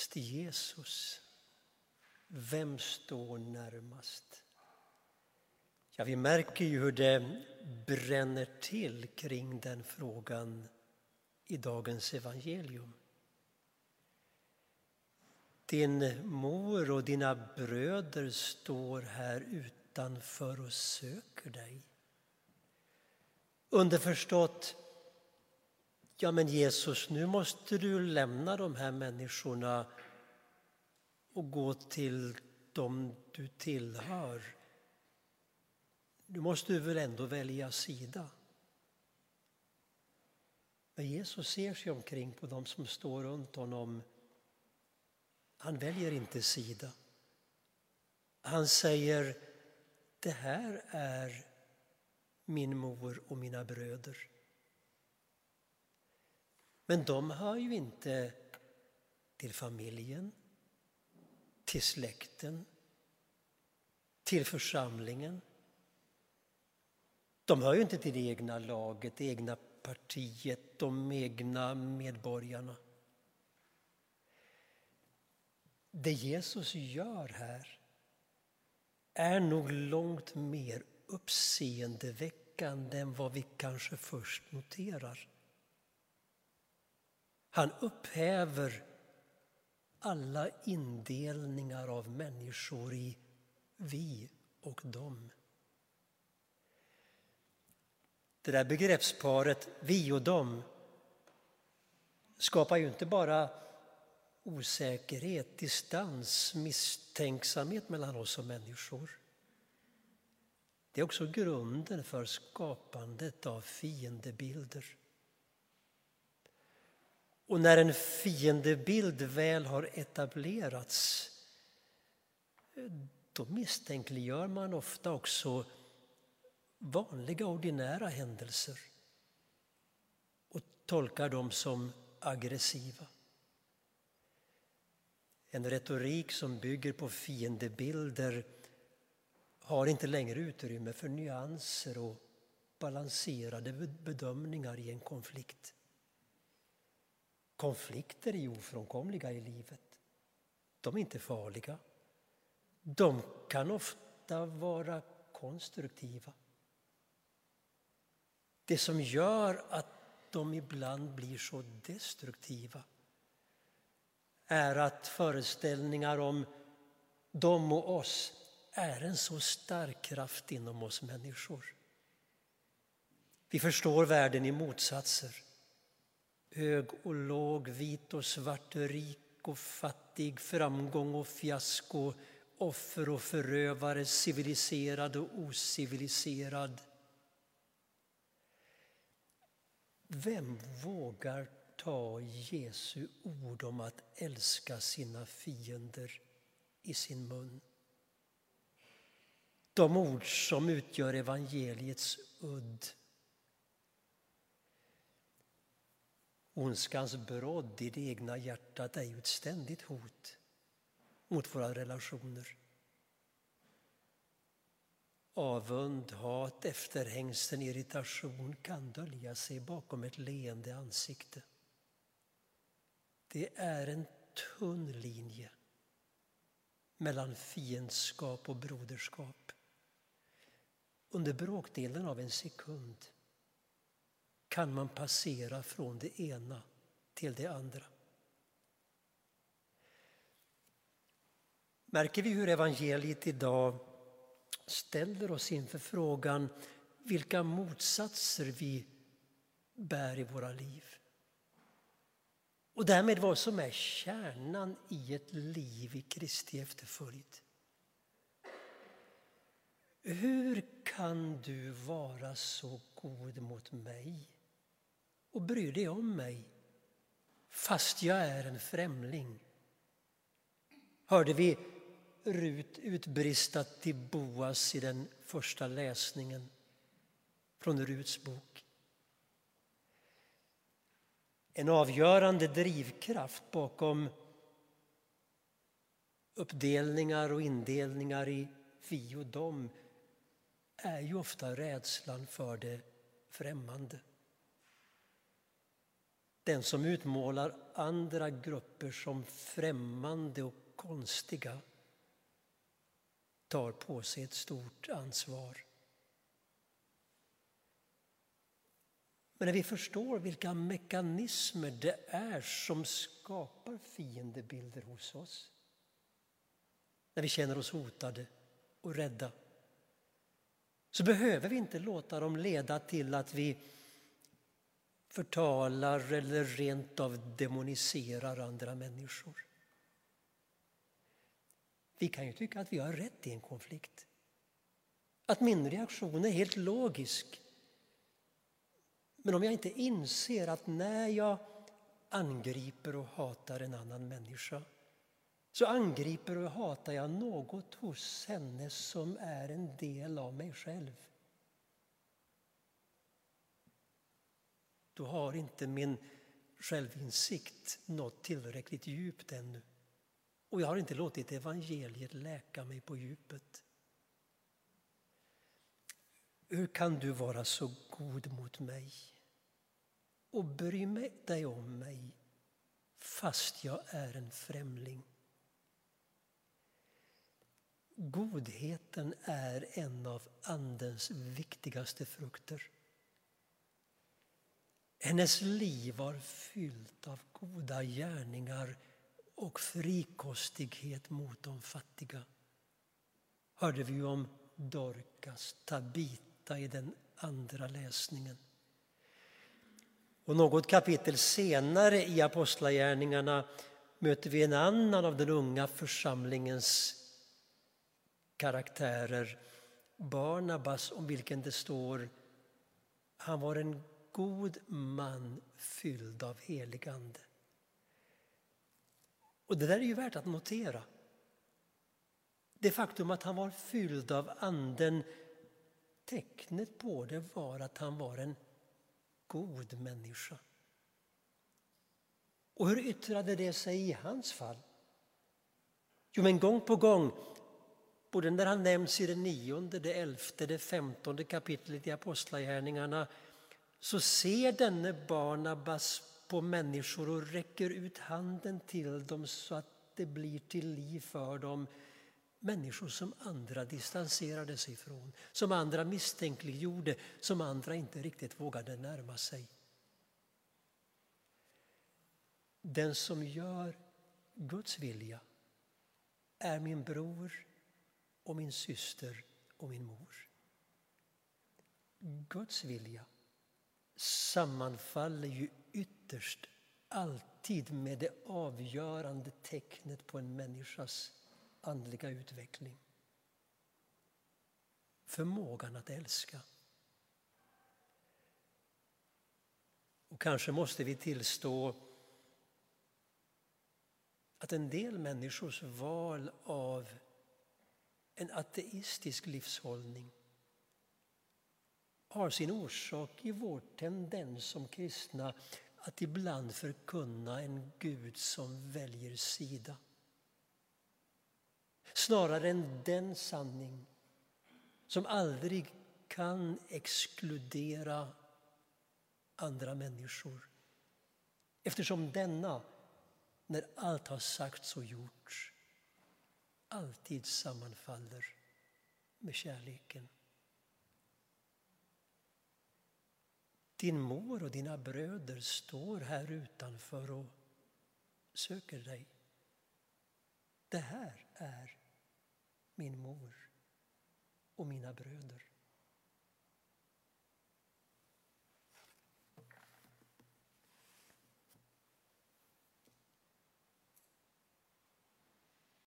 närmast Jesus? Vem står närmast? Ja, vi märker ju hur det bränner till kring den frågan i dagens evangelium. Din mor och dina bröder står här utanför och söker dig. Underförstått, ja men Jesus, nu måste du lämna de här människorna och gå till dem du tillhör. Nu måste du väl ändå välja sida? Men Jesus ser sig omkring på dem som står runt honom. Han väljer inte sida. Han säger, det här är min mor och mina bröder. Men de hör ju inte till familjen, till släkten, till församlingen. De hör ju inte till det egna laget, det egna partiet, de egna medborgarna. Det Jesus gör här är nog långt mer uppseendeväckande än vad vi kanske först noterar. Han upphäver alla indelningar av människor i vi och dem. Det där begreppsparet vi och dem skapar ju inte bara osäkerhet, distans, misstänksamhet mellan oss och människor. Det är också grunden för skapandet av fiendebilder. Och när en fiendebild väl har etablerats då misstänkliggör man ofta också vanliga ordinära händelser och tolkar dem som aggressiva. En retorik som bygger på fiendebilder har inte längre utrymme för nyanser och balanserade bedömningar i en konflikt. Konflikter är ofrånkomliga i livet. De är inte farliga. De kan ofta vara konstruktiva. Det som gör att de ibland blir så destruktiva är att föreställningar om dem och oss är en så stark kraft inom oss människor. Vi förstår världen i motsatser. Hög och låg, vit och svart, rik och fattig, framgång och fiasko, offer och förövare, civiliserad och ociviliserad. Vem vågar ta Jesu ord om att älska sina fiender i sin mun? De ord som utgör evangeliets udd. Ondskans brodd i det egna hjärtat är ju ett ständigt hot mot våra relationer. Avund, hat, efterhängsen, irritation kan dölja sig bakom ett leende ansikte. Det är en tunn linje mellan fiendskap och broderskap. Under bråkdelen av en sekund kan man passera från det ena till det andra. Märker vi hur evangeliet idag ställer oss inför frågan vilka motsatser vi bär i våra liv. Och därmed vad som är kärnan i ett liv i Kristi efterföljd. Hur kan du vara så god mot mig och bry dig om mig fast jag är en främling? Hörde vi Rut utbrista till Boas i den första läsningen från Ruts bok. En avgörande drivkraft bakom uppdelningar och indelningar i vi och dem är ju ofta rädslan för det främmande. Den som utmålar andra grupper som främmande och konstiga tar på sig ett stort ansvar. Men när vi förstår vilka mekanismer det är som skapar fiendebilder hos oss, när vi känner oss hotade och rädda, så behöver vi inte låta dem leda till att vi förtalar eller rent av demoniserar andra människor. Vi kan ju tycka att vi har rätt i en konflikt. Att min reaktion är helt logisk. Men om jag inte inser att när jag angriper och hatar en annan människa så angriper och hatar jag något hos henne som är en del av mig själv. Då har inte min självinsikt nått tillräckligt djupt ännu. Och jag har inte låtit evangeliet läka mig på djupet. Hur kan du vara så god mot mig och bry dig om mig fast jag är en främling? Godheten är en av Andens viktigaste frukter. Hennes liv var fyllt av goda gärningar och frikostighet mot de fattiga. Hörde vi om Dorcas, Tabita i den andra läsningen. Och något kapitel senare i Apostlagärningarna möter vi en annan av den unga församlingens karaktärer, Barnabas, om vilken det står han var en god man fylld av helig ande. Och det där är ju värt att notera. Det faktum att han var fylld av anden, tecknet på det var att han var en god människa. Och hur yttrade det sig i hans fall? Jo, men gång på gång, både när han nämns i det nionde, det elfte, det femtonde kapitlet i Apostlagärningarna så ser denne Barnabas på människor och räcker ut handen till dem så att det blir till liv för dem. Människor som andra distanserade sig från, som andra misstänkliggjorde, som andra inte riktigt vågade närma sig. Den som gör Guds vilja är min bror och min syster och min mor. Guds vilja sammanfaller ju ytterst alltid med det avgörande tecknet på en människas andliga utveckling. Förmågan att älska. Och kanske måste vi tillstå att en del människors val av en ateistisk livshållning har sin orsak i vår tendens som kristna att ibland förkunna en Gud som väljer sida. Snarare än den sanning som aldrig kan exkludera andra människor. Eftersom denna, när allt har sagts och gjorts, alltid sammanfaller med kärleken. Din mor och dina bröder står här utanför och söker dig. Det här är min mor och mina bröder.